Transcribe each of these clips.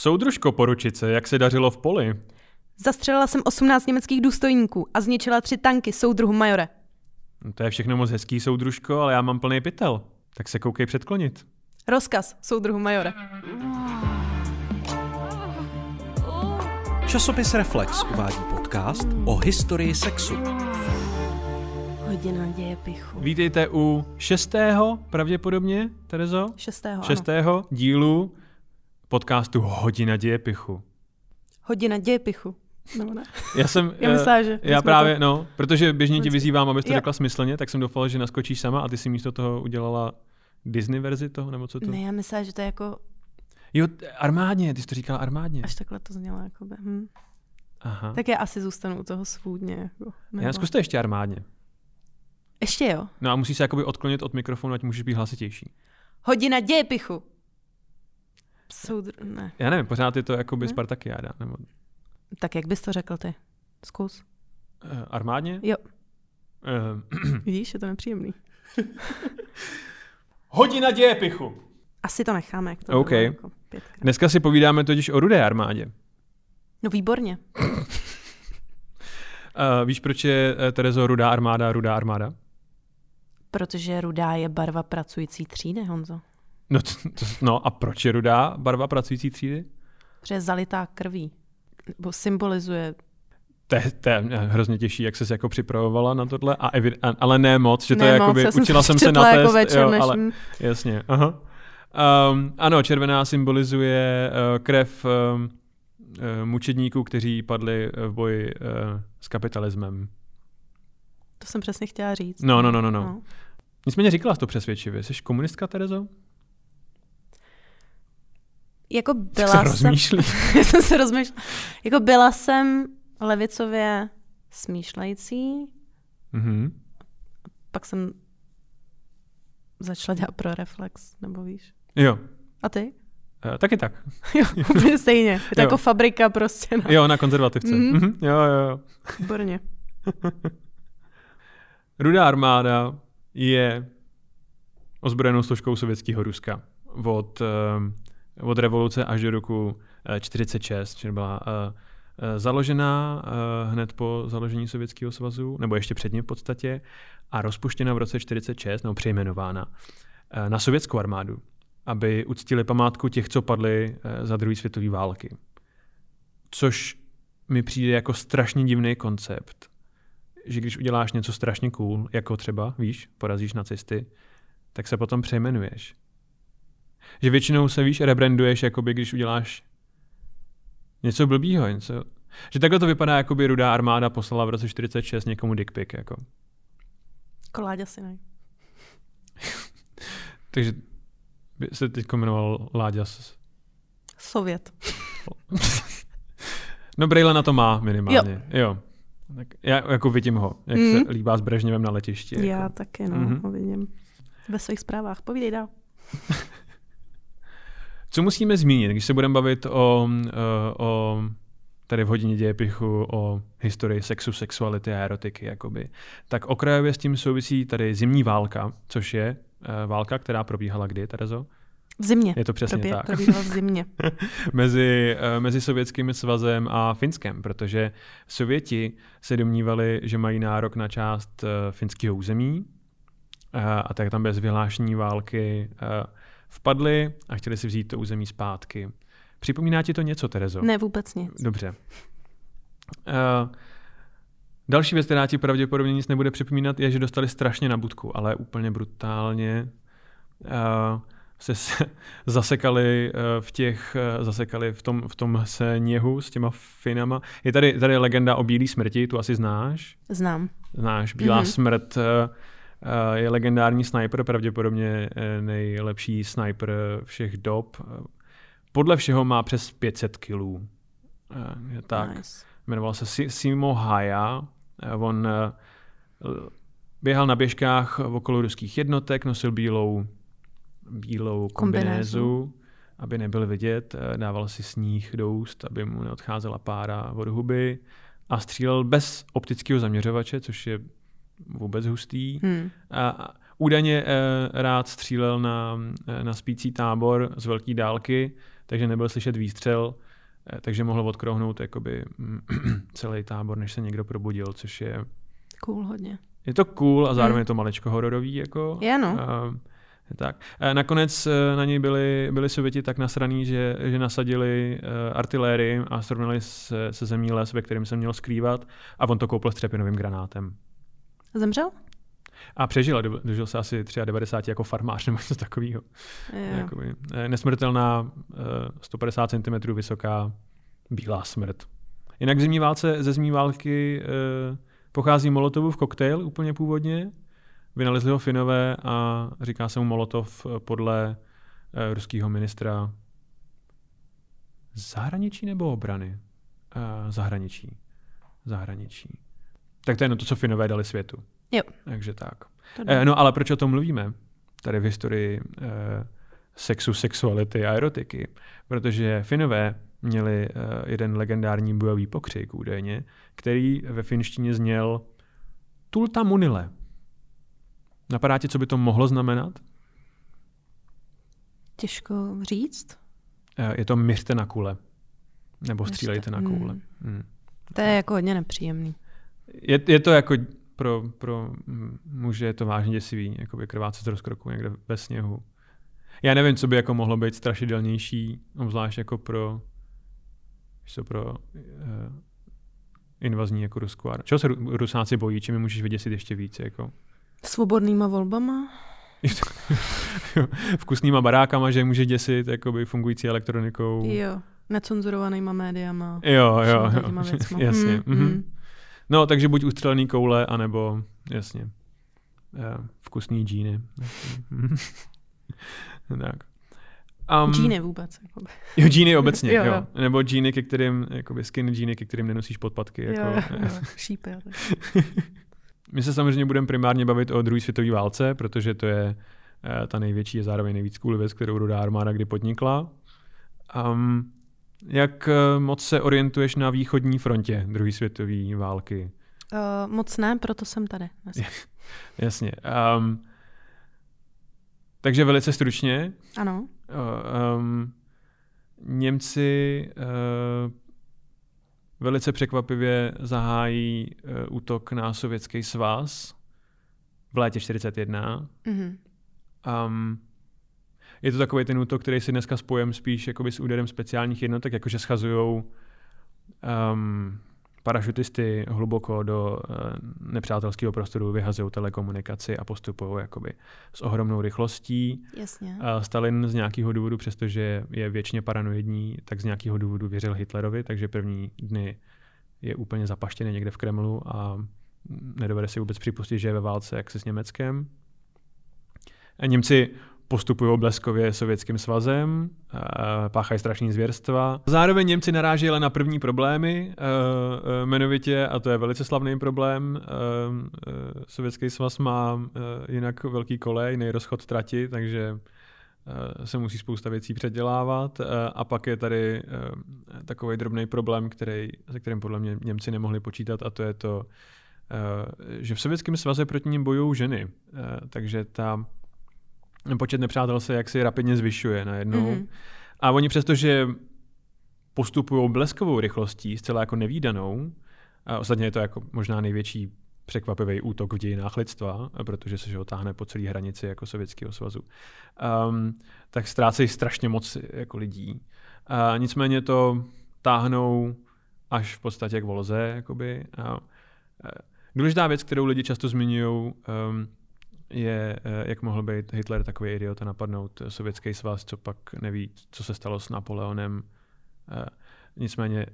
Soudružko poručice, jak se dařilo v poli? Zastřelila jsem 18 německých důstojníků a zničila tři tanky soudruhu majore. No, to je všechno moc hezký, soudružko, ale já mám plný pytel. Tak se koukej předklonit. Rozkaz, soudruhu majore. Časopis Reflex uvádí podcast o historii sexu. Hodina děje pichu. Vítejte u šestého, pravděpodobně, Terezo? Šestého, Šestého ano. dílu podcastu Hodina děje pichu. Hodina děje pichu. No, ne. Já jsem, Já myslím, že já právě, to- no, protože běžně ti vyzývám, abys to Jo. řekla smyslně, tak jsem doufal, že naskočíš sama a ty si místo toho udělala Disney verzi toho, nebo co to? Ne, já myslím, že to je jako, Jo, armádně, ty jsi to říkala armádně. až takhle to znělo. Jakoby. Hm. Aha. Tak já asi zůstanu u toho svůdně. Jako, nebo... Já zkus to ještě armádně. Ještě jo. No a musíš se jakoby odklonit od mikrofonu, ať můžeš být hlasitější. Hodina děje pichu. Soudr... Ne. Já nevím, pořád je to jakoby Hm? Spartakiáda, nebo Tak jak bys to řekl ty? Zkus. uh, armádně? Jo. Uh, Vidíš, je to nepříjemný. Hodina děje pichu. Asi to necháme, jak to OK. bylo jako pětkrát. Dneska si povídáme totiž o rudé armádě. No výborně. Uh, víš, proč je, Terezo, rudá armáda rudá armáda? Protože rudá je barva pracující třídy, Honzo. No, to, to, no a proč je rudá barva pracující třídy? Protože je zalitá krví. Nebo symbolizuje To je, to je hrozně těžší, jak ses jako připravovala na tohle, a evi, a, ale ne moc, že to Ne je moc, jakoby, já jsem učila jsem se na četla test, jako večer, jo, než ale, jasně, aha. Um, ano, červená symbolizuje uh, krev um, uh, mučedníků, kteří padli v boji uh, s kapitalismem. To jsem přesně chtěla říct. No, no, no, no, no. Nicméně říkala jsi to přesvědčivě. Jsi komunistka, Terezo? Jako Tak byla se jsem... jsem se rozmýšlela. Jako byla jsem levicově smýšlející, Mhm. pak jsem začala dělat pro reflex, nebo víš. Jo, A ty? uh, taky tak. Jo, úplně stejně. Je to Jo. jako fabrika prostě. No. Jo, na konzervativce. Mhm. Mhm. Jo, jo, jo. Výborně. Rudá armáda je ozbrojenou složkou sovětského Ruska od, od revoluce až do roku eh, 46, čili byla eh, eh, založená eh, hned po založení Sovětského svazu, nebo ještě předtím v podstatě, a rozpuštěna v roce 46, nebo přejmenována eh, na sovětskou armádu, aby uctili památku těch, co padli eh, za druhé světové války. Což mi přijde jako strašně divný koncept, že když uděláš něco strašně cool, jako třeba, víš, porazíš nacisty, tak se potom přejmenuješ. Že většinou se, víš, rebranduješ, jakoby když uděláš něco blbýho, něco... Že takhle to vypadá, jako by rudá armáda poslala v roce 46 někomu dick pic, jako. Koláďa si ne. Takže by se teď jmenoval Láďa. s- Sovět. No Brejle na to má minimálně. Jo. jo. Tak já jako vidím ho, jak mm. Mhm. se líbá s Brežněvem na letišti. Já Jako. taky, no, Mhm. ho vidím. Ve svých zprávách. Povídej dál. Co musíme zmínit, když se budeme bavit o, eh, o tady v hodině dějepichu o historii sexu, sexuality a erotiky, jakoby. Tak okrajově s tím souvisí tady zimní válka, což je eh, válka, která probíhala kdy, Terezo? V zimě. Je to přesně Probě- tak. Probíhala v zimě. mezi, eh, mezi sovětským svazem a Finskem, protože Sověti se domnívali, že mají nárok na část finského území a tak tam bez vyhlášení války vpadli a chtěli si vzít to území zpátky. Připomíná ti to něco, Terezo? Ne, vůbec nic. Dobře. Uh, další věc, která ti pravděpodobně nic nebude připomínat, je, že dostali strašně na budku, ale úplně brutálně. Uh, se s- zasekali uh, v těch, zasekali v tom, v tom sněhu s těma finama. Je tady, tady legenda o bílé smrti, tu asi znáš. Znám. Znáš, Bílá Mhm. mm-hmm. smrt je legendární sniper, pravděpodobně uh, nejlepší sniper všech dob. Podle všeho má přes 500 kilů. Je tak. Nice. Jmenoval se Si- Simo Haya. Eh, On eh, běhal na běžkách okolo ruských jednotek, nosil bílou, bílou kombinézu, aby nebyl vidět. Eh, Dával si sníh do úst, aby mu neodcházela pára od huby. A střílel bez optického zaměřovače, což je vůbec hustý. Hmm. A údajně eh, rád střílel na, eh, na spící tábor z velké dálky, takže nebyl slyšet výstřel, eh, takže mohl odkrouhnout jakoby celý tábor, než se někdo probudil, což je... Cool hodně. Je to cool a zároveň Hmm. je to malečko hororový. Jako, Je, no. Uh, tak. Eh, Nakonec eh, na něj byli, byli Sověti tak nasraný, že, že nasadili artilérii a srovnali se, se zemní les, ve kterém se měl skrývat a on to koupil střepinovým granátem. Zemřel? A přežil, a do- dožil se asi 93 jako farmář nebo něco takového. Jakoby, eh, nesmrtelná, eh, 150 cm vysoká, bílá smrt. Jinak v zimní válce, ze zimní války eh, pochází Molotovův koktejl úplně původně. Vynalezli ho Finové a říká se mu Molotov eh, podle eh, ruského ministra zahraničí nebo obrany? Eh, zahraničí. Zahraničí. Tak to je no to, co Finové dali světu. Jo. Takže tak. Eh, no ale proč o tom mluvíme? Tady v historii eh, sexu, sexuality a erotiky. Protože Finové měli eh, jeden legendární bojový pokřik údajně, který ve finštině zněl Tulta munile. Napadá ti, co by to mohlo znamenat? Těžko říct. Eh, je to měřte na kule. Nebo střílejte na koule. Hmm. To je jako hodně nepříjemný. Je, je to jako pro, pro mm, muže je to vážně děsivý, jako by krvácet z rozkroku někde ve sněhu. Já nevím, co by jako mohlo být strašidelnější, obzvlášť jako pro, co, pro uh, invazní jako Rusku. Čeho se Ru- Rusáci bojí, čím je můžeš vyděsit ještě víc, jako Svobodnýma volbama? vkusnýma barákama, že může děsit jakoby fungující elektronikou. Jo. Necenzurovanýma médiama. Jo, jo, jo. jasně. Mm, mhm. mm. No, takže buď ustřelený koule, anebo, jasně, uh, vkusný džíny. Tak. Um, Džíny vůbec. Jakoby. Jo, džíny obecně, jo, Jo, jo. jo. Nebo džíny, ke kterým, jakoby skin džíny, ke kterým nenosíš podpatky. Jako, Jo, jo, a tak. My se samozřejmě budeme primárně bavit o druhé světové válce, protože to je eh, ta největší a zároveň nejvíc cool věc, kterou rudá armáda kdy podnikla. Um, jak eh, moc se orientuješ na východní frontě druhé světové války? Uh, moc ne, proto jsem tady. Jasně. Um, takže velice stručně. Ano. Uh, um, Němci uh, velice překvapivě zahájí uh, útok na sovětský svaz v létě 41. Mhm. Um, je to takový ten útok, který si dneska spojem spíš jakoby s úderem speciálních jednotek, jakože schazují um, parašutisty hluboko do uh, nepřátelského prostoru, vyhazují telekomunikaci a postupují jakoby s ohromnou rychlostí. Jasně. Uh, Stalin z nějakého důvodu, přestože je věčně paranoidní, tak z nějakého důvodu věřil Hitlerovi, takže první dny je úplně zapaštěný někde v Kremlu a nedovede si vůbec připustit, že je ve válce jak se s Německem. A Němci postupují bleskově sovětským svazem, eh, páchají strašný zvěrstva. Zároveň Němci naráží ale na první problémy, eh, eh, jmenovitě, a to je velice slavný problém, sovětský svaz má jinak velký kolej, nejrozchod trati, takže se musí spousta věcí předělávat. A pak je tady takový drobný problém, který, se kterým podle mě Němci nemohli počítat, a to je to, že v Sovětském svaze proti ním bojují ženy. Takže ta počet nepřátel se jaksi rapidně zvyšuje najednou. Mhm. A oni přestože postupují bleskovou rychlostí, zcela jako nevýdanou, a ostatně je to jako možná největší překvapivý útok v dějinách lidstva, protože se ho táhne po celé hranici jako Sovětského svazu, um, tak ztrácejí strašně moc jako lidí. A nicméně to táhnou až v podstatě k volze. Jakoby. A, a důležitá věc, kterou lidi často zmiňují, um, je, eh, jak mohl být Hitler takový idiot a napadnout sovětský svaz, co pak neví, co se stalo s Napoleonem. Eh, Nicméně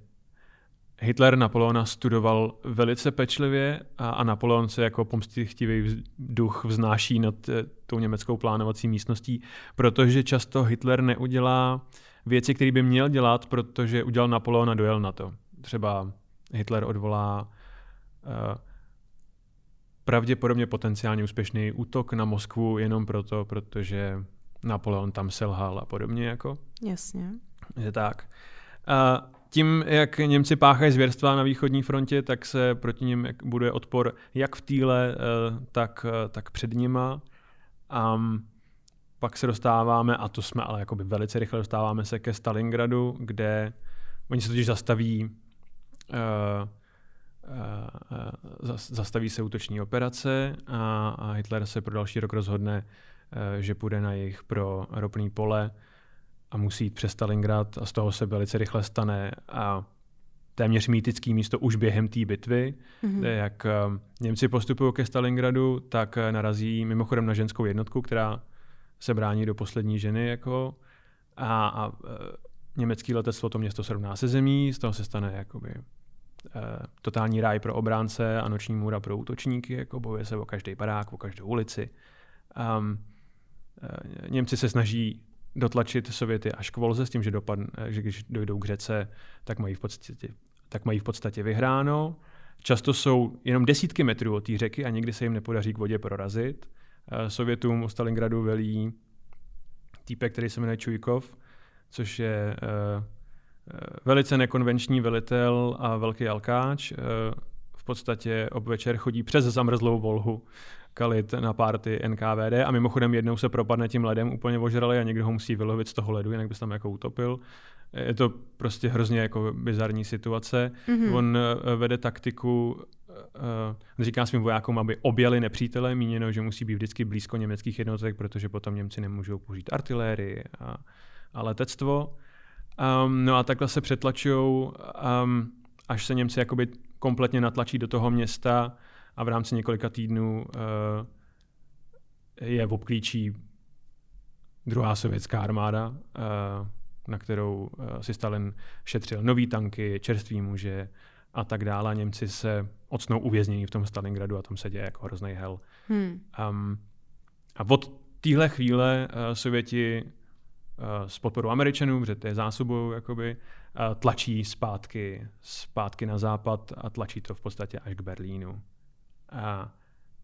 Hitler Napoleona studoval velice pečlivě a, a Napoleon se jako pomstichtivý duch vznáší nad eh, tou německou plánovací místností, protože často Hitler neudělá věci, které by měl dělat, protože udělal Napoleon a dojel na to. Třeba Hitler odvolá uh, pravděpodobně potenciálně úspěšný útok na Moskvu jenom proto, protože Napoleon tam selhal a podobně. Jako. Jasně. Je tak. A tím, jak Němci páchají zvěrstva na východní frontě, tak se proti nim jak bude odpor jak v týle, eh, tak, eh, tak před nima. A pak se dostáváme, a to jsme ale jakoby velice rychle dostáváme se ke Stalingradu, kde oni se totiž zastaví uh, zastaví se útoční operace a, a Hitler se pro další rok rozhodne, uh, že půjde na jejich pro ropný pole a musí jít přes Stalingrad a z toho se velice rychle stane a téměř mýtický místo už během té bitvy, mm-hmm. jak Němci postupují ke Stalingradu, tak narazí mimochodem na ženskou jednotku, která se brání do poslední ženy jako a, a německý letectvo to město srovná se zemí, z toho se stane jakoby totální ráj pro obránce a noční můra pro útočníky, jako bojuje se o každý barák, o každou ulici. Um, Němci se snaží dotlačit Sověty až k Volze s tím, že, dopad, že když dojdou k řece, tak mají v podstatě, tak mají v podstatě vyhráno. Často jsou jenom desítky metrů od té řeky a nikdy se jim nepodaří k vodě prorazit. Sovětům u Stalingradu velí týpek, který se jmenuje Čujkov, což je uh, velice nekonvenční velitel a velký alkáč. Uh, v podstatě obvečer chodí přes zamrzlou volhu kalit na párty NKVD a mimochodem jednou se propadne tím ledem úplně ožrali a někdo ho musí vylovit z toho ledu, jinak by se tam jako utopil. Je to prostě hrozně jako bizarní situace. Mm-hmm. On uh, vede taktiku, uh, říká svým vojákům, aby objeli nepřítele, míněno, že musí být vždycky blízko německých jednotek, protože potom Němci nemůžou použít artilérii a a letectvo. Um, no a takhle se přetlačují, um, až se Němci jakoby kompletně natlačí do toho města a v rámci několika týdnů uh, je v obklíčí druhá sovětská armáda, uh, na kterou uh, si Stalin šetřil nový tanky, čerství muže a tak dále. Němci se ocnou uvěznění v tom Stalingradu a tam se děje jako hrozný hell. Hmm. Um, a od téhle chvíle uh, Sověti s podporou Američanů, protože to je zásobou, jakoby, tlačí zpátky, zpátky na západ a tlačí to v podstatě až k Berlínu. A,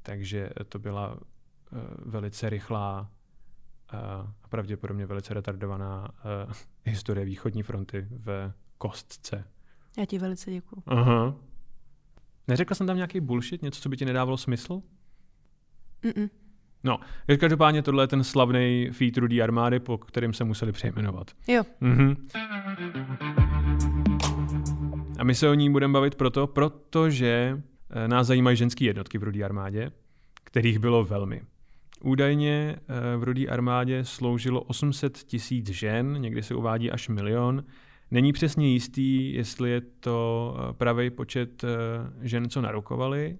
takže to byla uh, velice rychlá a pravděpodobně velice retardovaná historie východní fronty v kostce. Já ti velice děkuju. Aha. Neřekl jsem tam nějaký bullshit, něco, co by ti nedávalo smysl? Mm-mm. No, každopádně tohle je ten slavný feat Rudý armády, po kterým se museli přejmenovat. Jo. Mhm. A my se o ní budeme bavit proto, protože eh, nás zajímají ženské jednotky v Rudé armádě, kterých bylo velmi. Údajně eh, v Rudé armádě sloužilo 800 tisíc žen, někdy se uvádí až milion. Není přesně jistý, jestli je to eh, pravý počet žen, co narukovali,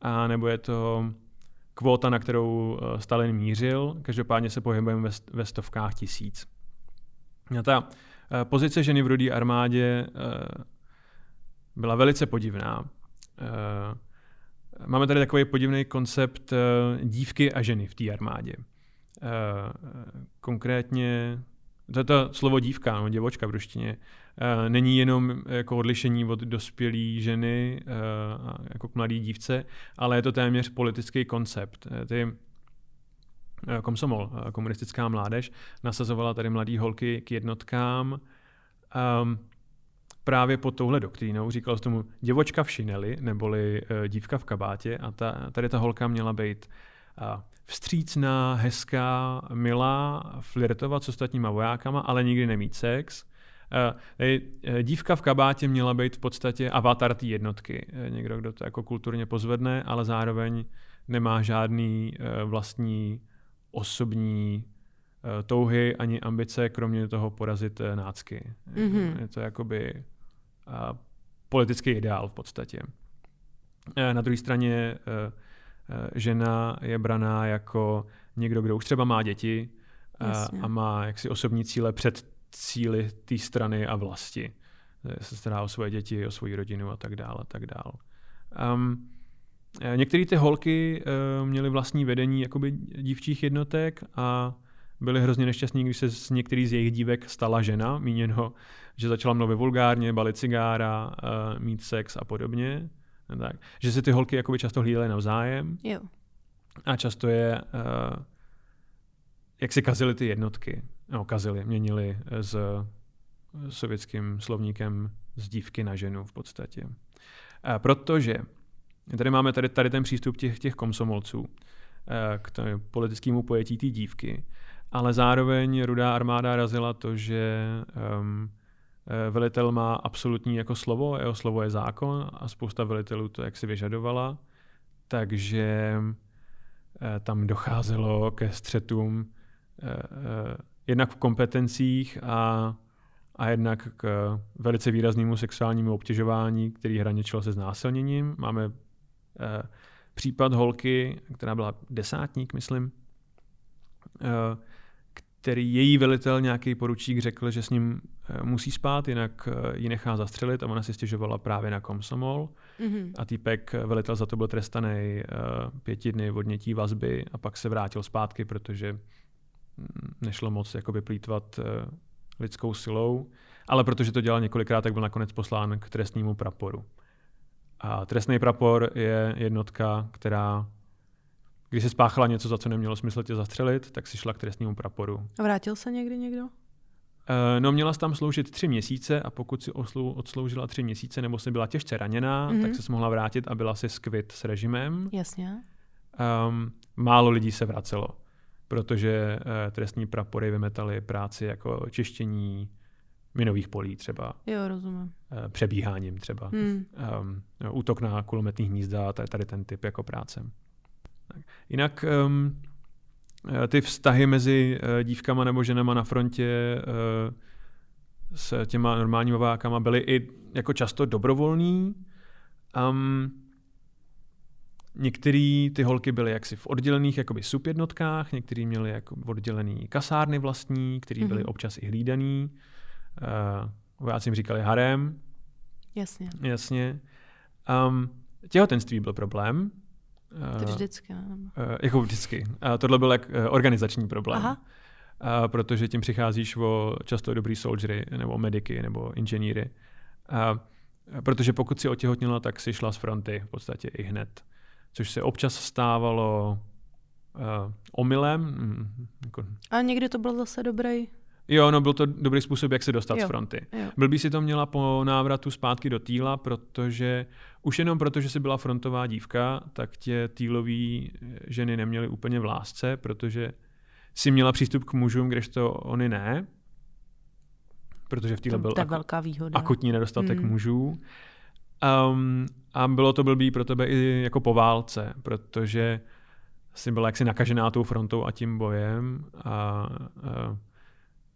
a nebo je to kvóta, na kterou eh, Stalin mířil. Každopádně se pohybujeme ve, stovkách tisíc. A ta eh, pozice ženy v rudé armádě eh, byla velice podivná. Máme tady takový podivný koncept dívky a ženy v té armádě. Konkrétně to to slovo dívka, no, děvočka v ruštině, není jenom jako odlišení od dospělé ženy uh, jako k mladé dívce, ale je to téměř politický koncept. Eh, ty komsomol, komunistická mládež, nasazovala tady mladé holky k jednotkám um, právě pod touhle doktrínou. Říkal se tomu děvočka v šineli, neboli dívka v kabátě a ta, tady ta holka měla být vstřícná, hezká, milá, flirtovat s ostatníma vojákama, ale nikdy nemít sex. Eh, eh, dívka v kabátě měla být v podstatě avatar té jednotky. Eh, někdo, kdo to jako kulturně pozvedne, ale zároveň nemá žádný vlastní osobní touhy ani ambice, kromě toho porazit nácky. Mm-hmm. Je to jakoby politický ideál v podstatě. Na druhé straně žena je braná jako někdo, kdo už třeba má děti eh, a má jaksi osobní cíle před cíly té strany a vlasti. Eh, se stará o svoje děti, o svoji rodinu a tak dále. A tak dále. Um, Některé ty holky uh, měly vlastní vedení jakoby dívčích jednotek a byly hrozně nešťastní, když se z některých z jejich dívek stala žena, míněno, že začala mluvit vulgárně, balit cigára, uh, mít sex a podobně. Tak. Že si ty holky jakoby často hlídaly navzájem. Jo. A často je, uh, jak si kazily ty jednotky. No, kazily, měnili s sovětským slovníkem z dívky na ženu v podstatě. Uh, protože tady máme tady, tady ten přístup těch, těch komsomolců. eh, k tomu politickému pojetí té dívky. Ale zároveň rudá armáda razila to, že um, velitel má absolutní jako slovo, jeho slovo je zákon a spousta velitelů to jak si vyžadovala. Takže tam docházelo ke střetům jednak v kompetencích a, a jednak k velice výraznému sexuálnímu obtěžování, který hraničilo se znásilněním. Máme eh, případ holky, která byla desátník, myslím, eh, který její velitel, nějaký poručík, řekl, že s ním eh, musí spát, jinak eh, ji nechá zastřelit a ona si stěžovala právě na komsomol. Mm-hmm. A týpek, eh, velitel za to byl trestaný pěti dny odnětí vazby a pak se vrátil zpátky, protože nešlo moc jakoby plítvat uh, lidskou silou, ale protože to dělal několikrát, tak byl nakonec poslán k trestnímu praporu. A trestný prapor je jednotka, která, když se spáchala něco, za co nemělo smysl tě zastřelit, tak si šla k trestnímu praporu. A vrátil se někdy někdo? Uh, no, měla jsi tam sloužit tři měsíce a pokud si oslou, odsloužila tři měsíce nebo si byla těžce raněná, mm-hmm. tak se mohla vrátit a byla si skvit s režimem. Jasně. Um, málo lidí se vracelo protože eh, trestní prapory vymetali práci jako čištění minových polí třeba. Jo, rozumím. Eh, přebíháním třeba. Hmm. Um, útok na kulometní hnízda, tady ten typ jako práce. Jinak um, ty vztahy mezi dívkama nebo ženama na frontě uh, s těma normálníma vojákama byly i jako často dobrovolný. Um, Některé ty holky byly jaksi v oddělených jakoby subjednotkách, některé měly jako oddělený kasárny vlastní, které byly mm-hmm. občas i hlídaný. Uh, vojáci jim říkali harem. Jasně. Jasně. Um, těhotenství byl problém. To vždycky, ne? Uh, jako vždycky. Uh, tohle byl jak, uh, organizační problém. Aha. Uh, protože tím přicházíš o často dobrý soldiery, nebo mediky, nebo inženýry. Uh, protože pokud si otěhotnila, tak si šla z fronty v podstatě i hned což se občas stávalo uh, omylem. Mm, jako... A někdy to byl zase dobrý. Jo, no byl to dobrý způsob, jak se dostat jo, z fronty. Jo. Byl by si to měla po návratu zpátky do týla, protože už jenom proto, že jsi byla frontová dívka, tak tě týlové ženy neměly úplně v lásce, protože si měla přístup k mužům, kdežto oni ne, protože v týle byl tak velká výhoda. akutní nedostatek hmm. mužů. Um, a bylo to blbý pro tebe i jako po válce, protože jsi byla jaksi nakažená tou frontou a tím bojem a, a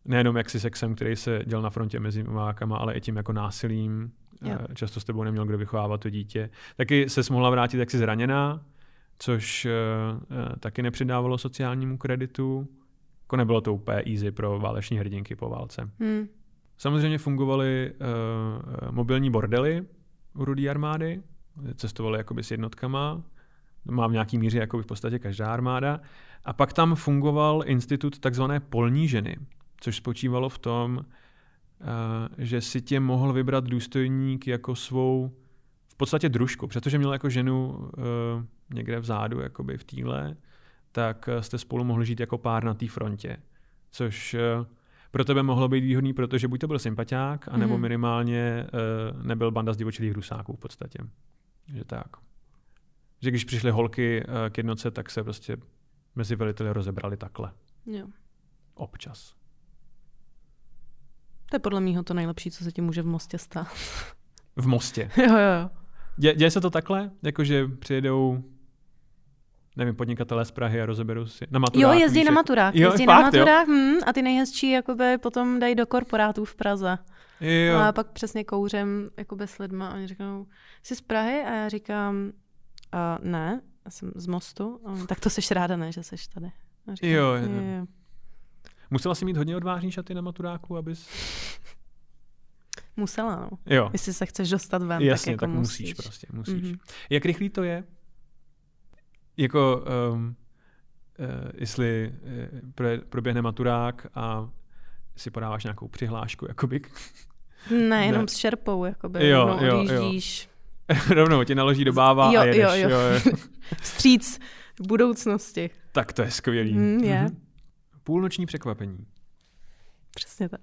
nejenom jaksi sexem, který se děl na frontě mezi vojákama, ale i tím jako násilím. Jo. Často s tebou neměl kdo vychovávat to dítě. Taky se mohla vrátit jaksi zraněná, což uh, taky nepřidávalo sociálnímu kreditu. Jako nebylo to úplně easy pro váleční hrdinky po válce. Hmm. Samozřejmě fungovaly uh, mobilní bordely, u rudé armády, cestovali jakoby s jednotkama, má v nějaký míře jako v podstatě každá armáda. A pak tam fungoval institut takzvané polní ženy, což spočívalo v tom, eh, že si tě mohl vybrat důstojník jako svou v podstatě družku, protože měl jako ženu eh, někde vzadu, jakoby v týle, tak eh, jste spolu mohli žít jako pár na té frontě, což pro tebe mohlo být výhodný, protože buď to byl sympatiák, anebo mm. minimálně uh, nebyl banda z divočilých rusáků v podstatě. Že tak. Že když přišly holky uh, k jednoce, tak se prostě mezi veliteli rozebrali takhle. Jo. Občas. To je podle mého to nejlepší, co se ti může v Mostě stát. V Mostě? jo, jo, jo. Dě, děje se to takhle? Jakože přijedou nevím, podnikatelé z Prahy a rozeberou si na maturák. Jo, jezdí víš, na maturák. Jo, jezdí fakt, na maturák hm, a ty nejhezčí jakoby potom dají do korporátů v Praze. Jo. A pak přesně kouřem jakoby s lidma a oni říkají, jsi z Prahy? A já říkám, a ne, já jsem z Mostu. A on, tak to seš ráda, ne, že seš tady. A říkám, jo, jo. jo. Musela jsi mít hodně odvážný šaty na maturáku, abys... Musela, no. Jo. Jestli se chceš dostat ven, Jasně, tak jako tak musíš. musíš prostě, musíš. Mm-hmm. Jak rychlý to je? Jako um, uh, jestli uh, proběhne maturák a si podáváš nějakou přihlášku, jakoby. Ne, jenom ne. s šerpou, jakoby. Jo, rovnou jo, odjíždíš. Jo. rovnou ti naloží do báva jo, a jedeš. Jo, jo. jo. Vstříc v budoucnosti. Tak to je skvělý. Mm, je. Mm-hmm. Půlnoční překvapení. Přesně tak.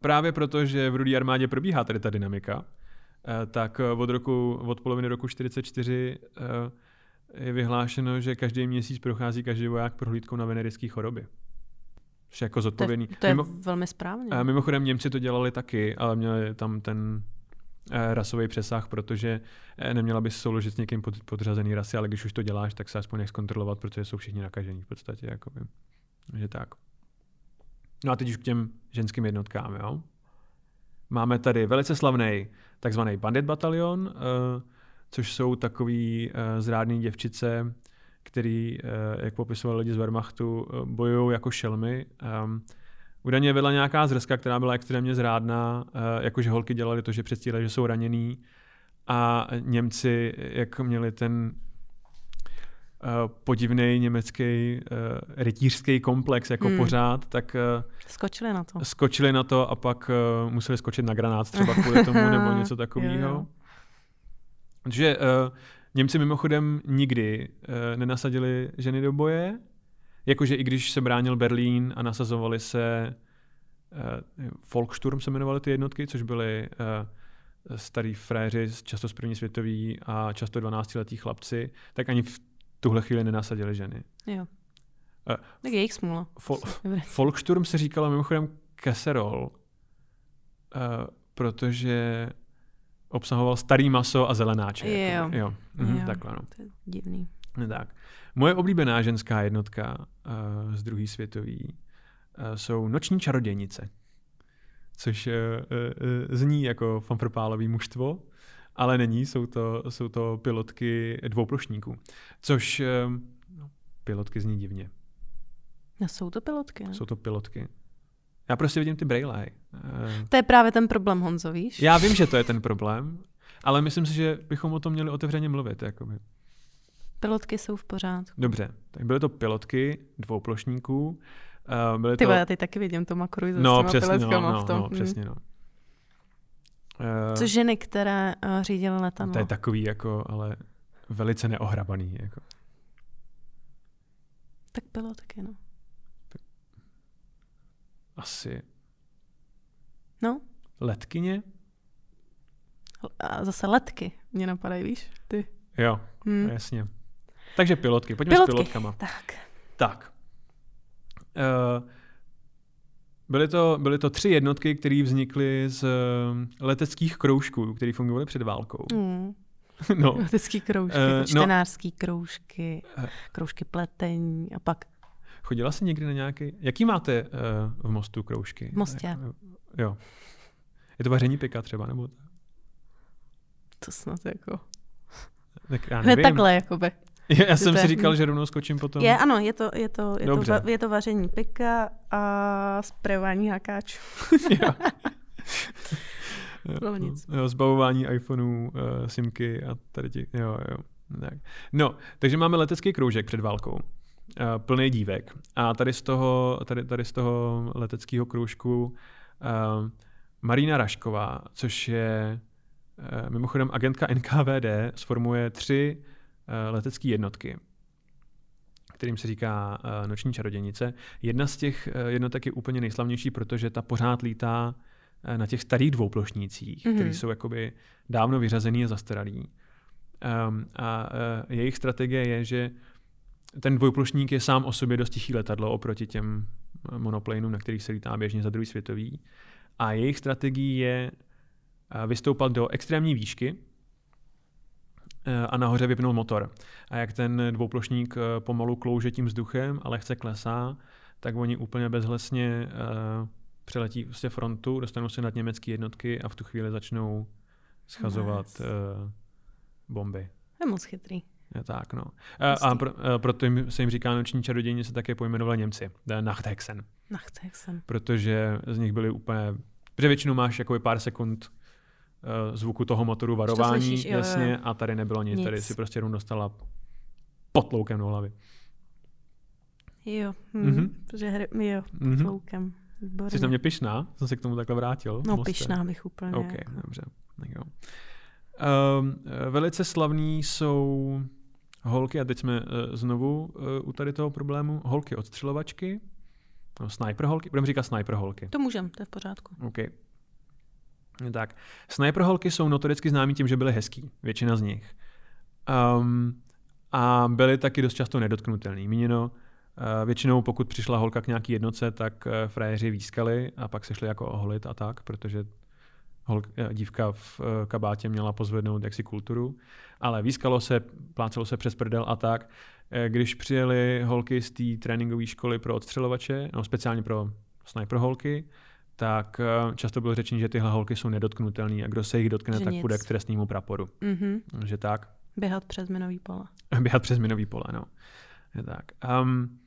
Právě proto, že v Rudé armádě probíhá tady ta dynamika, eh, tak od roku, od poloviny roku 44 je vyhlášeno, že každý měsíc prochází každý voják prohlídkou na venerické choroby. Je jako To je, zodpovědný. to je Mimo, velmi správně. a mimochodem Němci to dělali taky, ale měli tam ten eh, rasový přesah, protože eh, neměla by se souložit s někým pod, podřazený rasy, ale když už to děláš, tak se aspoň nech zkontrolovat, protože jsou všichni nakažení v podstatě. Jakoby. Takže tak. No a teď už k těm ženským jednotkám. Jo? Máme tady velice slavný takzvaný bandit batalion, eh, což jsou takový eh, zrádný děvčice, který, eh, jak popisovali lidi z Wehrmachtu, eh, bojují jako šelmy. Um, Údajně vedla nějaká zrska, která byla extrémně zrádná, jakože holky dělali to, že předstírali, že jsou raněný a Němci, jak měli ten podivný německý uh, rytířský komplex jako Hmm. pořád, tak uh, Skočili na to. skočili na to a pak uh, museli skočit na granát třeba kvůli tomu nebo něco takového. Takže uh, Němci mimochodem nikdy uh, nenasadili ženy do boje, jakože i když se bránil Berlín a nasazovali se uh, Volkssturm se jmenovaly ty jednotky, což byly uh, starý fréři, často z první světový a často 12-letí chlapci, tak ani v tuhle chvíli nenasadili ženy. Jo. Eh, Tak je jejich smůla. Fol- Dobré. Volkssturm se říkalo mimochodem kaserol, uh, protože obsahoval starý maso a zelenáče. Jo. jakoby. jo. Mhm, Jo. Takhle, no. To je divný. No Tak. Moje oblíbená ženská jednotka uh, z druhé světové uh, jsou noční čarodějnice, což uh, uh, zní jako fanfrpálový mužstvo, ale není, jsou to, jsou to pilotky dvouplošníků, což uh, no, pilotky zní divně. No, jsou to pilotky, ne? Jsou to pilotky. Já prostě vidím ty brejle. Uh, To je právě ten problém, Honzo, víš? já vím, že to je ten problém, ale myslím si, že bychom o tom měli otevřeně mluvit. Jakoby. Pilotky jsou v pořádku. Dobře, tak byly to pilotky dvouplošníků. Uh, byly Ty to... já teď taky vidím to Makruj no, s přesně, no, no, v tom. no, přesně, no. Uh, Což ženy, které uh, řídily letadlo. to je takový jako, ale velice neohrabaný. Jako. Tak pilotky, no. Asi No, letkyně? a zase letky mě napadají, víš? Ty. Jo, Hm. jasně. Takže pilotky, pojďme Pilotky. s pilotkama. Tak. Tak. Uh, byly, to, byly to tři jednotky, které vznikly z eh, leteckých kroužků, které fungovaly před válkou. Mm. No, Letecký kroužky, uh, no. čtenářský kroužky, Eh. kroužky pletení a pak chodila jsi někdy na nějaký... Jaký máte uh, v Mostu kroužky? V Mostě. Jako, Jo. Je to vaření pika třeba, nebo... to snad jako... Tak já Hned nevím. takhle, jakoby. Já jsem to si říkal, že rovnou skočím potom. Je, ano, je to, je to, je to, Dobře. va, je to vaření pika a sprejování hakáčů. jo. Nic. Jo, zbavování iPhoneů, uh, simky a tady ti, jo, jo. Tak. No, takže máme letecký kroužek před válkou. Uh, plný dívek. A tady z toho, tady, tady z toho leteckého kroužku uh, Marina Rašková, což je uh, mimochodem agentka NKVD, sformuje tři uh, letecké jednotky kterým se říká uh, Noční čarodějnice. Jedna z těch jednotek je úplně nejslavnější, protože ta pořád lítá na těch starých dvouplošnících, mm-hmm. které jsou jakoby dávno vyřazený a zastaralý. Um, a uh, jejich strategie je, že ten dvojplošník je sám o sobě dost tichý letadlo oproti těm eh, monoplanům, na kterých se lítá běžně za druhý světový. A jejich strategií je eh, vystoupat do extrémní výšky eh, a nahoře vypnout motor. A jak ten dvouplošník pomalu klouže tím vzduchem a lehce klesá, tak oni úplně bezhlesně přeletí prostě frontu, dostanou se nad německé jednotky a v tu chvíli začnou schazovat Nice. bomby. Je moc chytrý. Tak, no. A, a pro, a proto jim, se jim říká noční čarodějně se také pojmenovali Němci, The Nachthexen, jsem. protože z nich byli úplně, protože většinou máš jakoby pár sekund zvuku toho motoru varování, slyšíš, jo, jo, jasně, jo. a tady nebylo nic, nic. tady si prostě jenom dostala potloukem do hlavy. Jo, hm, Mhm. mm-hmm. protože hry, jo, Mhm. mm-hmm. loukem. Výborně. Jsi na mě pišná? Jsem se k tomu takhle vrátil. No, Moste. pišná bych úplně. OK, jako. dobře. Tak jo. Um, velice slavní jsou holky, a teď jsme uh, znovu uh, u tady toho problému, holky odstřelovačky, no, sniper holky, budeme říkat sniper holky. To můžem, to je v pořádku. OK. Tak. Sniper holky jsou notoricky známí tím, že byly hezký, většina z nich. Um, a byly taky dost často nedotknutelný. Míněno, eh, většinou pokud přišla holka k nějaký jednoce, tak eh, frajeři výskali a pak se šli jako oholit a tak, protože holka, dívka v kabátě měla pozvednout jaksi kulturu, ale výskalo se, plácelo se přes prdel a tak. Když přijeli holky z té tréninkové školy pro odstřelovače, no speciálně pro sniper holky, tak často bylo řečeno, že tyhle holky jsou nedotknutelné a kdo se jich dotkne, Že tak nic. půjde k trestnímu praporu. Mhm. Že tak. Běhat přes minový pole. Běhat přes minový pole, no. Je tak. Um,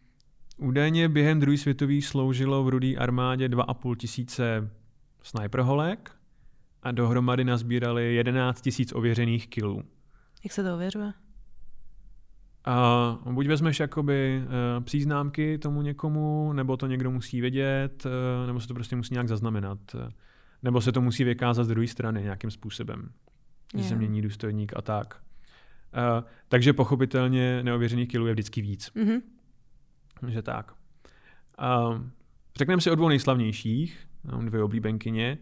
údajně během druhé světové sloužilo v rudé armádě 2,5 tisíce sniperholek a dohromady nazbírali 11 tisíc ověřených kilů. Jak se to ověřuje? A buď vezmeš jakoby uh, příznámky tomu někomu, nebo to někdo musí vědět, uh, nebo se to prostě musí nějak zaznamenat. Uh, nebo se to musí vykázat z druhé strany nějakým způsobem. Že se mění důstojník a tak. Uh, takže pochopitelně neověřených kilů je vždycky víc. Mhm. Že tak. Uh, řekneme si o dvou nejslavnějších, mám dvě oblíbenkyně.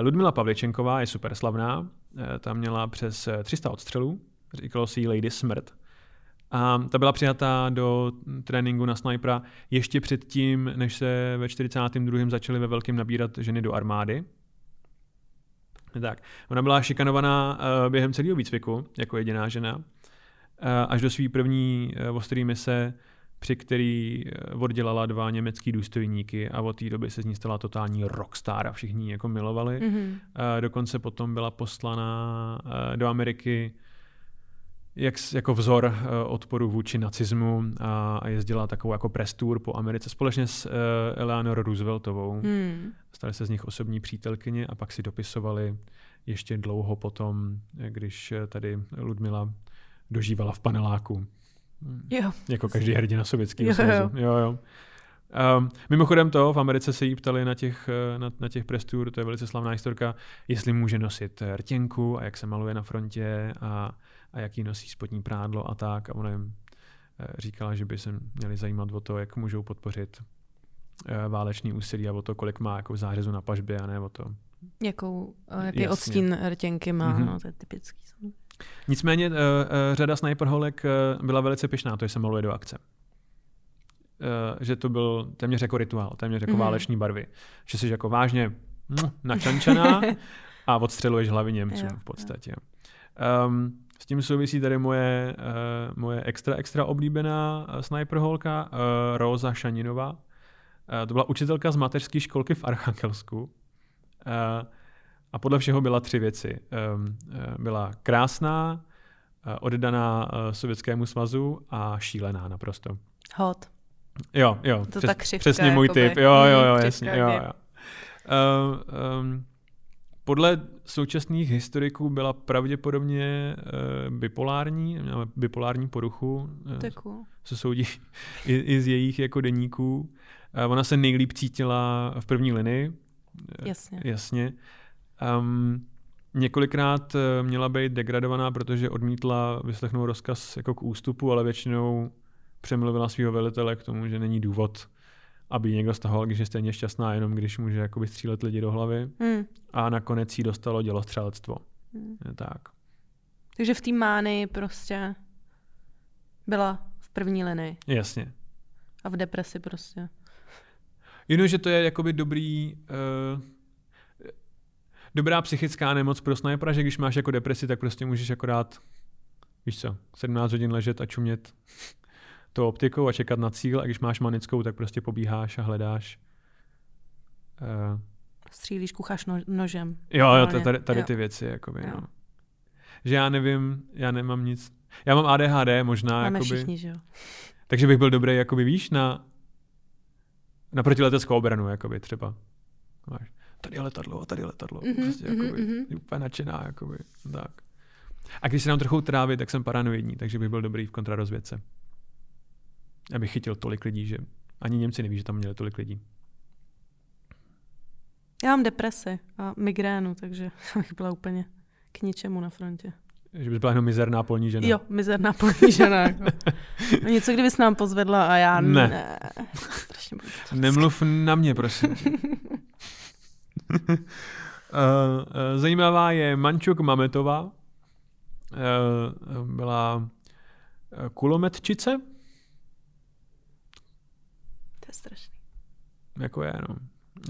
Ludmila Pavličenková je super slavná, uh, ta měla přes eh, 300 odstřelů, říkalo si Lady Smrt. A ta byla přijatá do tréninku na snipera ještě předtím, než se ve 42. začaly ve velkém nabírat ženy do armády. Tak, ona byla šikanovaná uh, během celého výcviku, jako jediná žena, až do své první ostrý mise, při který uh, oddělala dva německý důstojníky a od té doby se z ní stala totální rockstar a všichni ji jako milovali. Mhm. Uh, dokonce potom byla poslaná uh, do Ameriky jak, jako vzor odporu vůči nacismu a, a jezdila takovou jako press tour po Americe společně s Eleanor Rooseveltovou. Hmm. Staly se z nich osobní přítelkyně a pak si dopisovali ještě dlouho potom, eh, když eh, tady Ludmila dožívala v paneláku. Mm, Jo. Jako každý hrdina sovětského Jo, svazu. jo. Jo, jo. Um, mimochodem to, v Americe se jí ptali na těch, eh, na, na těch press tour, to je velice slavná historka, jestli může nosit eh, rtěnku a jak se maluje na frontě a, a jaký nosí spodní prádlo a tak. A ona jim eh, říkala, že by se měli zajímat o to, jak můžou podpořit válečný úsilí a o to, kolik má jako zářezu na pažbě a ne o to. Jakou, jaký Jasně. odstín rtěnky má, Mhm. no, to je typický. Nicméně uh, uh, řada sniperholek uh, byla velice pyšná, to je se maluje do akce. Že to byl téměř jako rituál, téměř jako Mhm. mm-hmm. váleční barvy. Že jsi jako vážně mm, načančaná a odstřeluješ hlavy Němcům v podstatě. Um, s tím souvisí tady moje, uh, moje extra, extra oblíbená uh, sniperholka uh, Rosa Šaninová. Uh, to byla učitelka z mateřské školky v Archangelsku. Uh, a podle všeho byla tři věci. Um, uh, byla krásná, uh, oddaná uh, Sovětskému svazu a šílená naprosto. Hot. Jo, jo. To ta křivka, přesně můj jakoby. typ. Jo, jo, jo, jasně. Jo, jo. Uh, um, podle současných historiků byla pravděpodobně uh, bipolární, měla bipolární poruchu, uh, cool. se soudí i, i z jejich jako deníků. Uh, ona se nejlíp cítila v první linii. Eh, Jasně. Jasně. Um, několikrát eh, měla být degradovaná, protože odmítla vyslechnout rozkaz jako k ústupu, ale většinou přemluvila svého velitele k tomu, že není důvod, aby někdo stahoval, když je stejně šťastná, jenom když může jakoby střílet lidi do hlavy. Hmm. A nakonec jí dostalo dělostřelectvo. Hmm. Tak. Takže v té mány prostě byla v první linii Jasně. a v depresi prostě. Jenom, že to je jakoby dobrý, uh, dobrá psychická nemoc pro snajpera, že když máš jako depresi, tak prostě můžeš akorát, víš co, 17 hodin ležet a čumět tou optikou a čekat na cíl a když máš manickou, tak prostě pobíháš a hledáš. Uh, Střílíš, kucháš no- nožem. jo, jo, tady, tady Jo. ty věci, jakoby, Jo. no. Že já nevím, já nemám nic. Já mám ADHD možná, Máme jakoby, všichni, že jo. takže bych byl dobrý, jakoby, víš, na, na protileteckou obranu, jakoby třeba. Máš, tady je letadlo a tady je letadlo. Mhm, prostě, mhm, jakoby, mhm. je úplně nadšená, jakoby, tak. A když se nám trochu tráví, tak jsem paranoidní, takže bych byl dobrý v kontrarozvědce. Abych chytil tolik lidí, že ani Němci neví, že tam měli tolik lidí. Já mám depresi a migrénu, takže bych byla úplně k ničemu na frontě. Že bys byla jenom mizerná polní žena. Jo, mizerná polní žena. Jako. No něco, kdybys nám pozvedla a já Ne. ne. Nemluv na mě, prosím. Uh, zajímavá je Mančuk Mametová. Uh, byla uh, kulometčice, To je strašný. jako je, no.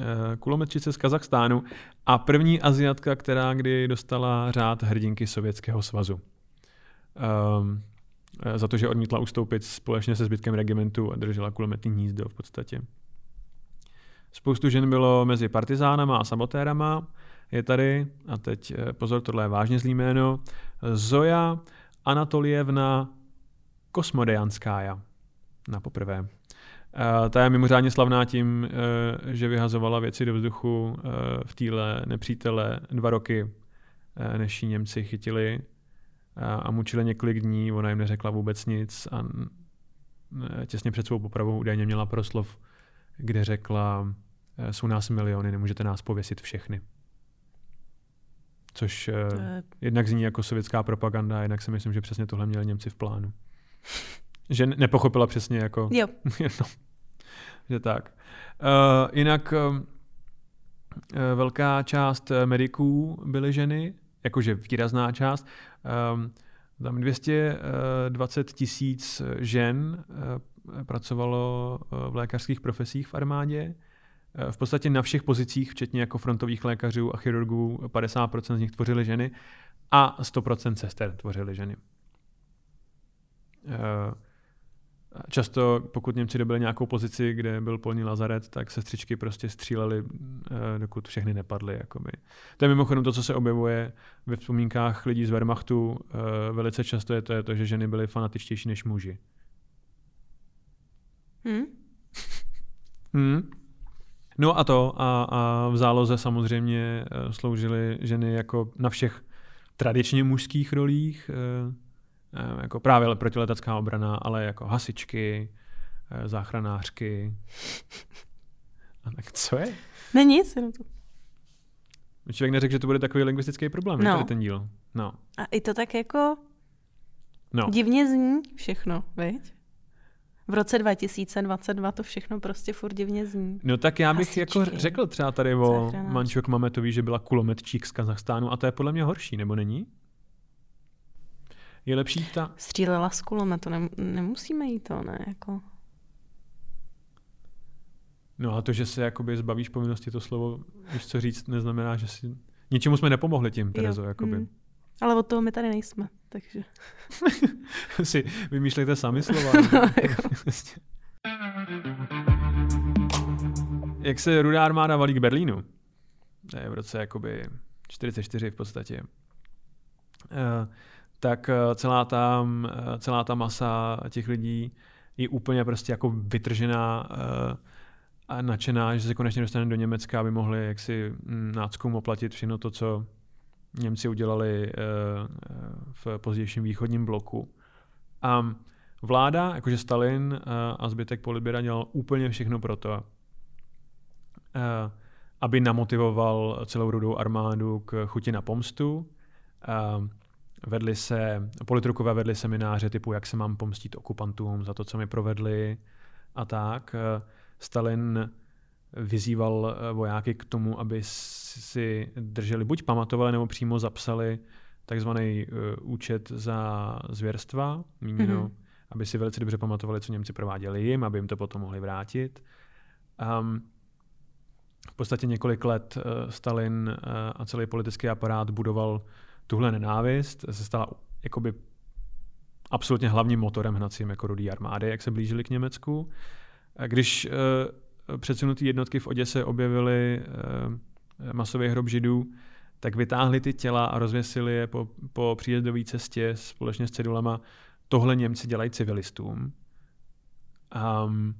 Eh, Kulometčice z Kazachstánu a první Aziatka, která kdy dostala řád hrdinky Sovětského svazu. Um, za to, že odmítla ustoupit společně se zbytkem regimentu a držela kulometní hnízdo v podstatě. Spoustu žen bylo mezi partizánama a sabotérama. Je tady, a teď eh, pozor, tohle je vážně zlý jméno, Zoja Anatolievna Kosmodejanskája. Na poprvé. Eh, Ta je mimořádně slavná tím, eh, že vyhazovala věci do vzduchu v týle nepřítele dva roky, než ji Němci chytili a- mučili několik dní, ona jim neřekla vůbec nic a těsně před svou popravou údajně měla proslov, kde řekla, jsou nás miliony, nemůžete nás pověsit všechny. Což eh, je, jednak zní jako sovětská propaganda, jednak si myslím, že přesně tohle měli Němci v plánu. Že ne- nepochopila přesně jako jo, no, že tak. Uh, jinak uh, velká část eh, mediků byly ženy, jakože výrazná část. Um, tam 220 tisíc žen uh, pracovalo uh, v lékařských profesích v armádě. Uh, v podstatě na všech pozicích, včetně jako frontových lékařů a chirurgů, 50% z nich tvořily ženy a 100% sester tvořily ženy. Uh, Často, pokud Němci dobili nějakou pozici, kde byl polní lazaret, tak sestřičky prostě střílely, eh, dokud všechny nepadly. Jakoby. To je mimochodem to, co se objevuje ve vzpomínkách lidí z Wehrmachtu. eh, Velice často je to, je to, že ženy byly fanatičtější než muži. hm? Hmm. No a to, a, a v záloze samozřejmě eh, sloužily ženy jako na všech tradičně mužských rolích, eh, eh, jako právě protiletecká obrana, ale jako hasičky, záchranářky. A tak co je? Ne nic, jenom to. Člověk neřekl, že to bude takový lingvistický problém, No. ten díl. No. A i to tak jako no. divně zní všechno, viď? V roce 2022 to všechno prostě furt divně zní. No tak já bych jako Hasičky. řekl třeba tady o. Mančok Mametový, že byla kulometčík z Kazachstánu a to je podle mě horší, nebo není? Je lepší ta... Střílela z kulometu, nem, nemusíme jí to, ne? Jako. No a to, že se jakoby zbavíš povinnosti to slovo, víš co říct, neznamená, že si... Ničemu jsme nepomohli tím, Terezo, Jo, jakoby. hm. Ale od toho my tady nejsme, takže. si vymýšlejte sami slova. Jako. Jak se rudá armáda valí k Berlínu, to je v roce jakoby 44 v podstatě, eh, tak eh, celá ta, eh, celá ta masa těch lidí je úplně prostě jako vytržená a nadšená, že se konečně dostane do Německa, aby mohli jaksi mm, náckům oplatit všechno to, co Němci udělali eh, v pozdějším východním bloku. A vláda, jakože Stalin eh, a zbytek politběra dělal úplně všechno pro to, eh, aby namotivoval celou rudou armádu k chuti na pomstu. Vedli se, politrukové vedli semináře typu, jak se mám pomstit okupantům za to, co mi provedli a tak. Stalin vyzýval eh, vojáky k tomu, aby si drželi, buď pamatovali, nebo přímo zapsali takzvaný uh, účet za zvěrstva, míněno, Mhm. mm-hmm. aby si velice dobře pamatovali, co Němci prováděli jim, aby jim to potom mohli vrátit. Um, v podstatě několik let uh, Stalin uh, a celý politický aparát budoval tuhle nenávist, se stala jakoby absolutně hlavním motorem hnacím jako rudý armády, jak se blížili k Německu. A Když předsunutý jednotky v Oděse objevili uh, masový hrob židů, tak vytáhli ty těla a rozvěsili je po, po příjezdové cestě společně s cedulama. Tohle Němci dělají civilistům. Um,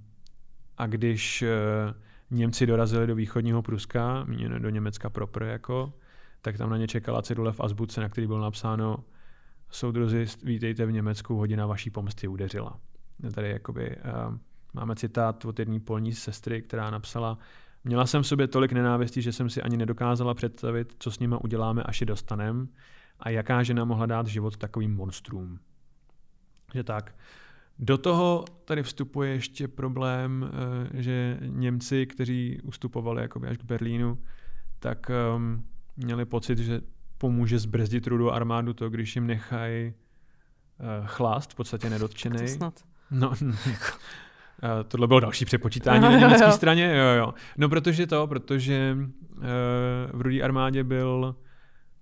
a když uh, Němci dorazili do východního Pruska, míněno do Německa propr, jako, tak tam na ně čekala cedule v azbuce, na který bylo napsáno Soudruzi, vítejte v Německu, hodina vaší pomsty udeřila. Tady jakoby, uh, máme citát od jedné polní sestry, která napsala Měla jsem v sobě tolik nenávistí, že jsem si ani nedokázala představit, co s nima uděláme, až je dostanem a jaká žena mohla dát život takovým monstrům. Že tak. Do toho tady vstupuje ještě problém, eh, že Němci, kteří ustupovali jakoby až k Berlínu, tak um, měli pocit, že pomůže zbrzdit rudou armádu to, když jim nechají chlast, v podstatě nedotčený. To snad. No, Eh, tohle bylo další přepočítání Jo, na německé jo. straně. Jo, jo. No protože to, protože uh, v rudé armádě byl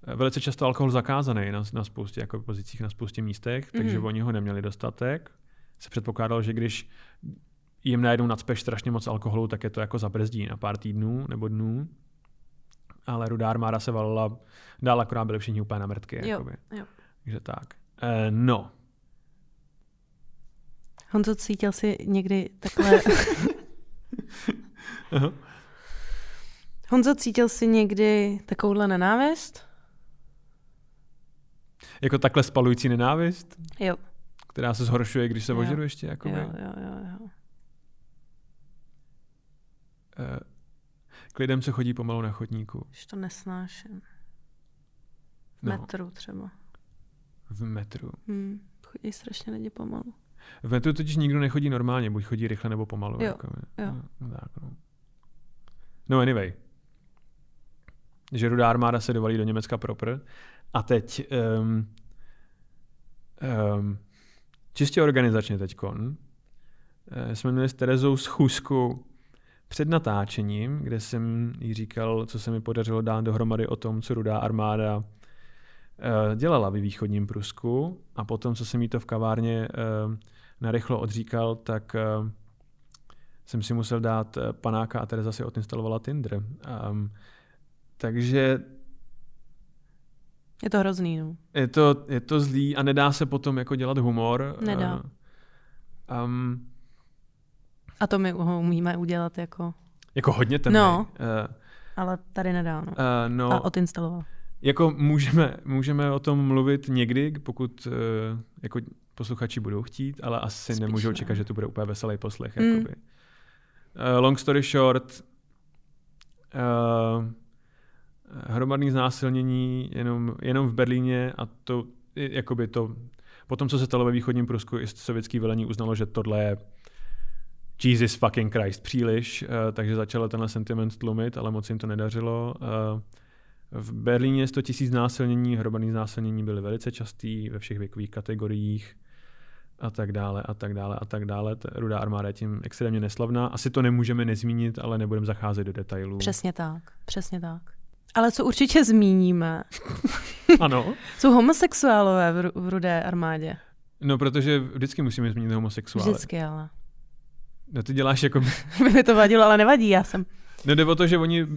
eh, velice často alkohol zakázaný na, na spoustě jako pozicích, na spoustě místech, takže Mhm. oni ho neměli dostatek. Se předpokládalo, že když jim najednou nadspeš strašně moc alkoholu, tak je to jako zabrzdí na pár týdnů nebo dnů. Ale rudá armáda se valila dál, akorát byli všichni úplně na mrtky. Jo, Jakoby. jo. Takže tak. Uh, no, Honzo, cítil jsi někdy takhle... Aha. Honzo, cítil jsi někdy takovouhle nenávist? jako takhle spalující nenávist, Jo. která se zhoršuje, když se Jo. ožeru ještě. Jakoby. Jo, jo, jo, jo. Eh, K lidem se chodí pomalu na chodníku. Už to nesnáším. V No. metru třeba. V metru. Hmm. Chodí strašně lidi pomalu. V metru totiž nikdo nechodí normálně, buď chodí rychle nebo pomalu. Jo, Jako, jo. No, tak, no. no anyway. Že rudá armáda se dovalí do Německa propr. A teď um, um, čistě organizačně teďkon eh, jsme měli s Terezou schůzku před natáčením, kde jsem jí říkal, co se mi podařilo dát dohromady o tom, co rudá armáda eh, dělala ve východním Prusku a potom, co jsem jí to v kavárně eh, narychlo odříkal, tak uh, jsem si musel dát uh, panáka a Tereza si odinstalovala Tinder. Um, takže Je to hrozný, no. je to, je to zlý a nedá se potom jako dělat humor. Nedá. Uh, um, A to my ho umíme udělat jako... jako hodně temný. No. Uh, Ale tady nedá, no. uh, no, A odinstaloval. jako můžeme, můžeme o tom mluvit někdy, pokud uh, jako posluchači budou chtít, ale asi Spíš nemůžou ne. čekat, že to bude úplně veselý poslech. Mm. Jakoby. Uh, long story short, uh, hromadný znásilnění jenom, jenom v Berlíně a to, jakoby to, potom, co se stalo ve východním Prusku, i sovětský velení uznalo, že tohle je Jesus fucking Christ příliš, uh, takže začalo tenhle sentiment tlumit, ale moc jim to nedařilo. Uh, v Berlíně 100 000 znásilnění, hromadný znásilnění byly velice častý ve všech věkových kategoriích a tak dále a tak dále a tak dále. Ta rudá armáda je tím extrémně neslavná. Asi to nemůžeme nezmínit, ale nebudeme zacházet do detailů. Přesně tak, přesně tak. Ale co určitě zmíníme, Ano. jsou homosexuálové v, v rudé armádě. No, protože vždycky musíme zmínit homosexuály. Vždycky ale. No, ty děláš jako... By mi to vadilo, ale nevadí, já jsem, No, jde o to, že oni uh,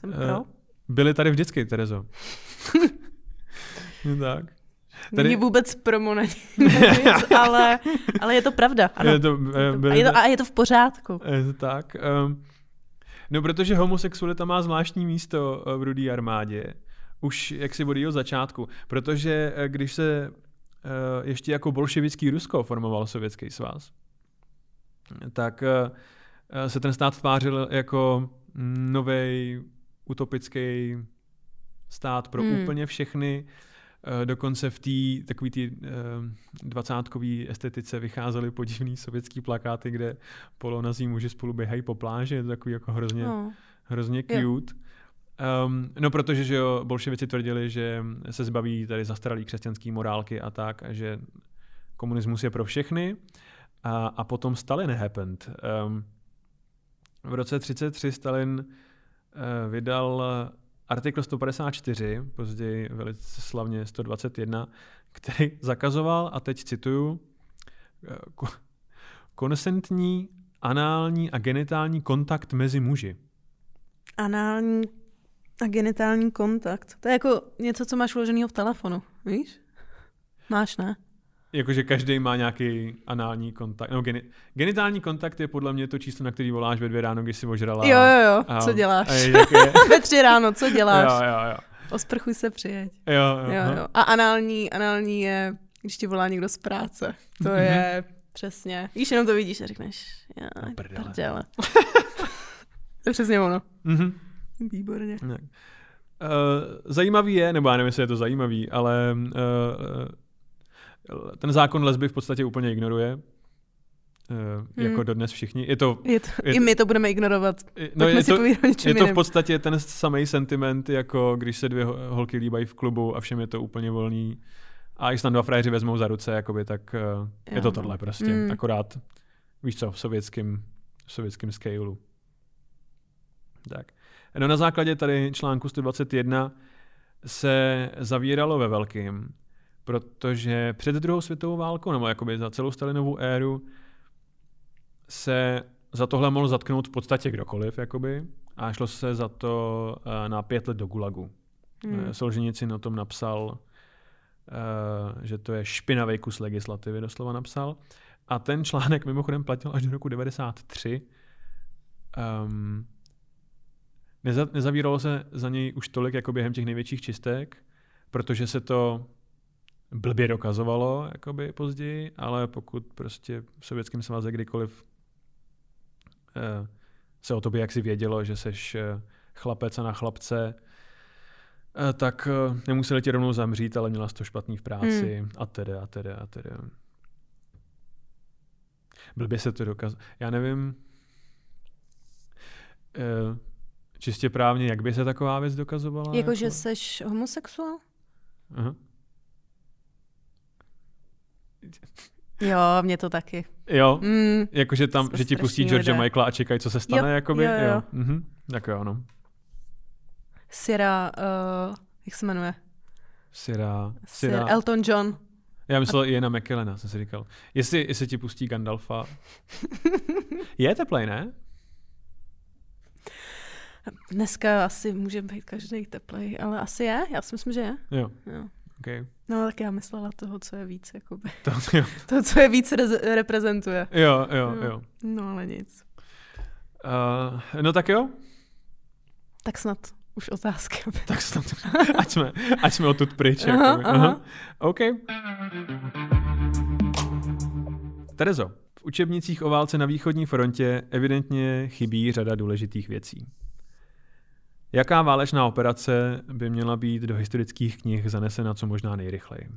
jsem pro. byli tady vždycky, Terezo. no tak. Tady... Není vůbec promo na nic, ale, ale je to pravda. Ano. Je to, eh, Je to, a, je to, a je to v pořádku. Je to tak. Um, no, protože homosexualita má zvláštní místo eh, v rudé armádě. Už jaksi od jejího začátku. Protože eh, když se eh, ještě jako bolševický Rusko formoval Sovětský svaz, tak eh, se ten stát tvářil jako nový utopický stát pro Hmm. úplně všechny. Eh, Dokonce v té takové té dvacátkové estetice vycházely podivný sovětský plakáty, kde polonazí muži spolu běhají po pláži, je to takový jako hrozně, No. hrozně Jo. cute. Um, no protože že jo, bolševici tvrdili, že se zbaví tady zastaralý křesťanský morálky a tak, a že komunismus je pro všechny. A, a potom Stalin happened. Um, v roce 33 Stalin uh, vydal artikl 154, později velice slavně 121, který zakazoval, a teď cituju, eh, ko- konsentní, anální a genitální kontakt mezi muži. Anální a genitální kontakt. To je jako něco, co máš uloženého v telefonu, víš? Máš, ne? Jakože každý má nějaký anální kontakt. No, geni- genitální kontakt je podle mě to číslo, na který voláš ve dvě ráno, když jsi ožrala. Jo, jo, jo, a, co děláš? A je. Ve tři ráno, co děláš? jo, jo, jo. Osprchuj se, přijeď. Jo, jo, Jo, jo. A anální, anální je, když ti volá někdo z práce. To Mhm. je přesně. Víš, jenom to vidíš a řekneš, já, No, prdele. prdele. to je přesně ono. Mhm. Výborně. Tak. Uh, zajímavý je, nebo já nevím, jestli je to zajímavý, ale uh, ten zákon lesby v podstatě úplně ignoruje. Uh, Hmm. Jako dodnes všichni. Je to, Je to, Je I my to budeme ignorovat. je- No, je to, je to v podstatě ten samý sentiment, jako když se dvě ho- holky líbají v klubu a všem je to úplně volný A když tam dva frajeři vezmou za ruce, jakoby, tak uh, je Jo, to tohle prostě. Mm. Akorát, víš co, v sovětském, v sovětském scaleu. Tak. No na základě tady článku 121 se zavíralo ve velkým, protože před druhou světovou válkou, nebo jakoby za celou Stalinovou éru, se za tohle mohl zatknout v podstatě kdokoliv, jakoby, a šlo se za to eh, na pět let do Gulagu. Hmm. Hmm. Solženicin o tom napsal, eh, že to je špinavý kus legislativy, doslova napsal. A ten článek mimochodem platil až do roku 93. Um, neza, nezavíralo se za něj už tolik jako během těch největších čistek, protože se to blbě dokazovalo jakoby později, ale pokud prostě v Sovětském svaze kdykoliv eh, se o tobě jaksi vědělo, že seš eh, chlapec a na chlapce, eh, tak nemuseli tě rovnou zamřít, ale měla jsi to špatný v práci hmm. a tedy a tedy a tedy. Blbě se to dokaz... Já nevím, čistě právně, jak by se taková věc dokazovala? Jakože jako? seš homosexuál? Aha. Jo, mě to taky. Jo, Mm. jakože tam, že ti pustí George lidé. Michaela a čekají, co se stane, Jo, jakoby? jo, jo. Mhm. Tak jo, no. Sira, uh, jak se jmenuje? Sira, Sir Sira. Elton John. Já myslel Iana McKellena, jsem si říkal. Jestli, jestli ti pustí Gandalfa. Je teplej, ne? Dneska asi může být každý teplej, ale asi je. Já si myslím, že je. Jo, Jo. OK. No, tak já myslela toho, co je víc, jakoby. To, jo, To, co je víc rez- reprezentuje. jo, jo. Jo. jo. No, ale nic. Uh, no tak jo, Tak snad už otázky. tak snad, ať jsme, ať jsme odtud pryč. Aha, jakoby. aha. OK. Terezo, v učebnicích o válce na východní frontě evidentně chybí řada důležitých věcí. Jaká válečná operace by měla být do historických knih zanesena co možná nejrychleji?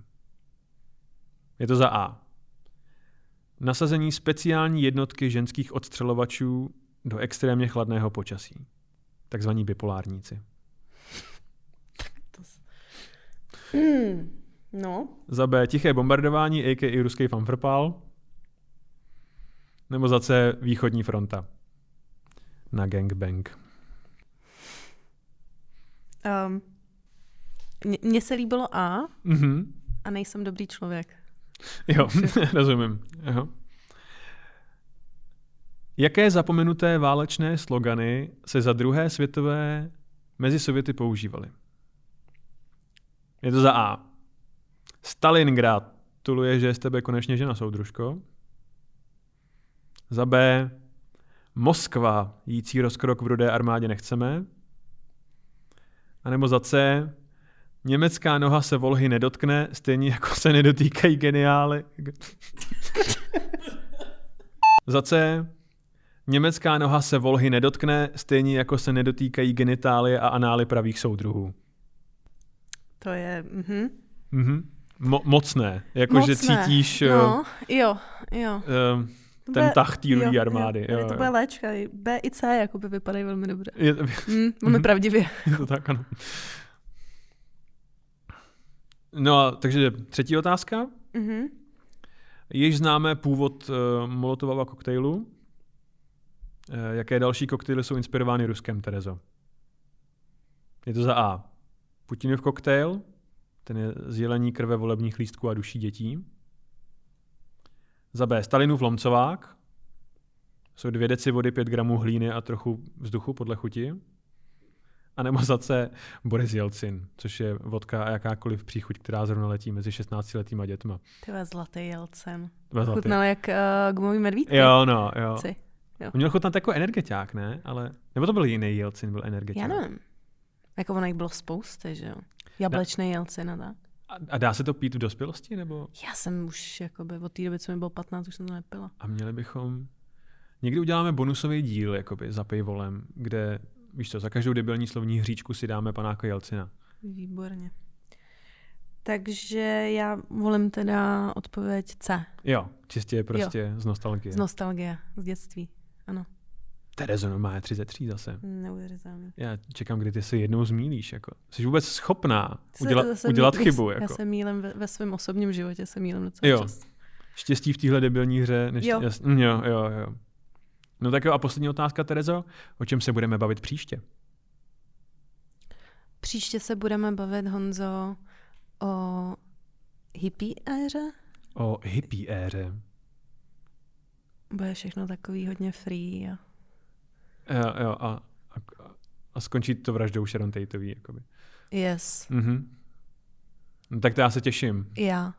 Je to za A. Nasazení speciální jednotky ženských odstřelovačů do extrémně chladného počasí. Takzvaní bipolárníci. Hmm. No, Za B. Tiché bombardování, a.k.a. ruský fanfrpál. Nebo za C. Východní fronta. Na gangbang. Um, mně se líbilo A Mhm. a nejsem dobrý člověk. Jo, rozumím. Aha. Jaké zapomenuté válečné slogany se za druhé světové mezi Sověty používaly? Je to za A. Stalingrad. Tuluje, že je z tebe konečně žena, soudružko. Za B. Moskva. Jící rozkrok v rudé armádě nechceme. A nebo za C. Německá noha se Volhy nedotkne, stejně jako se nedotýkají geniály. Za C. Německá noha se Volhy nedotkne, stejně jako se nedotýkají genitálie a anály pravých soudruhů. To je... Mhm. Mhm. Mo- mocné, jakože Mocné. cítíš no. No, jo, jo. uh, To ten bude- tah té jo, rudé jo, armády. tady Jo, to jo. bude léčka. B i C jakoby vypadají velmi dobře. Je, Mm, velmi pravdivě. je to tak, ano. No a takže třetí otázka. Mhm. Již známe původ uh, Molotovova koktejlu. Uh, jaké další koktejly jsou inspirovány Ruskem, Terezo? Je to za A. Putinův koktejl, ten je z jelení krve volebních lístků a duší dětí. Za B. Stalinův lomcovák. Jsou dvě deci vody, pět gramů hlíny a trochu vzduchu podle chuti. A nebo za C. Boris Jelcin, což je vodka a jakákoliv příchuť, která zrovna letí mezi 16-letýma dětma. Ty vole, zlatý. Zlatý. Chutnal jak uh, gumový medvídky. Jo, no, jo. Ci. On měl chutnat jako energeťák, ne? Ale, nebo to byl jiný Jelcin, byl energeťák. Já nevím. Jako ono jich bylo spousty, že jo? Jablečný jelcin a tak. A, dá se to pít v dospělosti, nebo? Já jsem už jakoby od té doby, co mi bylo 15, už jsem to nepila. A měli bychom... Někdy uděláme bonusový díl, jakoby, za pivolem, kde, víš co, za každou debilní slovní hříčku si dáme panáka Jelcina. Výborně. Takže já volím teda odpověď C. Jo, čistě prostě jo. z nostalgie. Z nostalgie, z dětství. Ano. Terezo, má 33 zase. Neuvěřitelné. Já čekám, kdy ty se jednou zmílíš. Jako. Jsi vůbec schopná Se- udělat, zase udělat mý- chybu. Já Jako. se mílem ve, ve svém osobním životě, se mílem docela Jo. často. Štěstí v téhle debilní hře. Než... Jo. Jas... mm, jo, jo, jo. No tak jo, a poslední otázka, Terezo. O čem se budeme bavit příště? Příště se budeme bavit, Honzo, o hippie éře. O hippie éře. Bude všechno takový hodně free. A... Jo, jo, a, a, a skončí to vraždou Sharon Tateový. Jakoby. Yes, Mhm. No, tak to já se těším. já.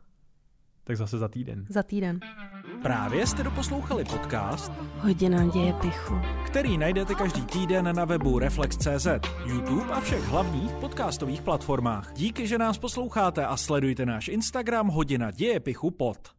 Tak zase za týden. Za týden. Právě jste doposlouchali podcast, Hodina děje pichu. který najdete každý týden na webu Reflex.cz, YouTube a všech hlavních podcastových platformách. Díky, že nás posloucháte a sledujte náš Instagram Hodina děje pichu pod.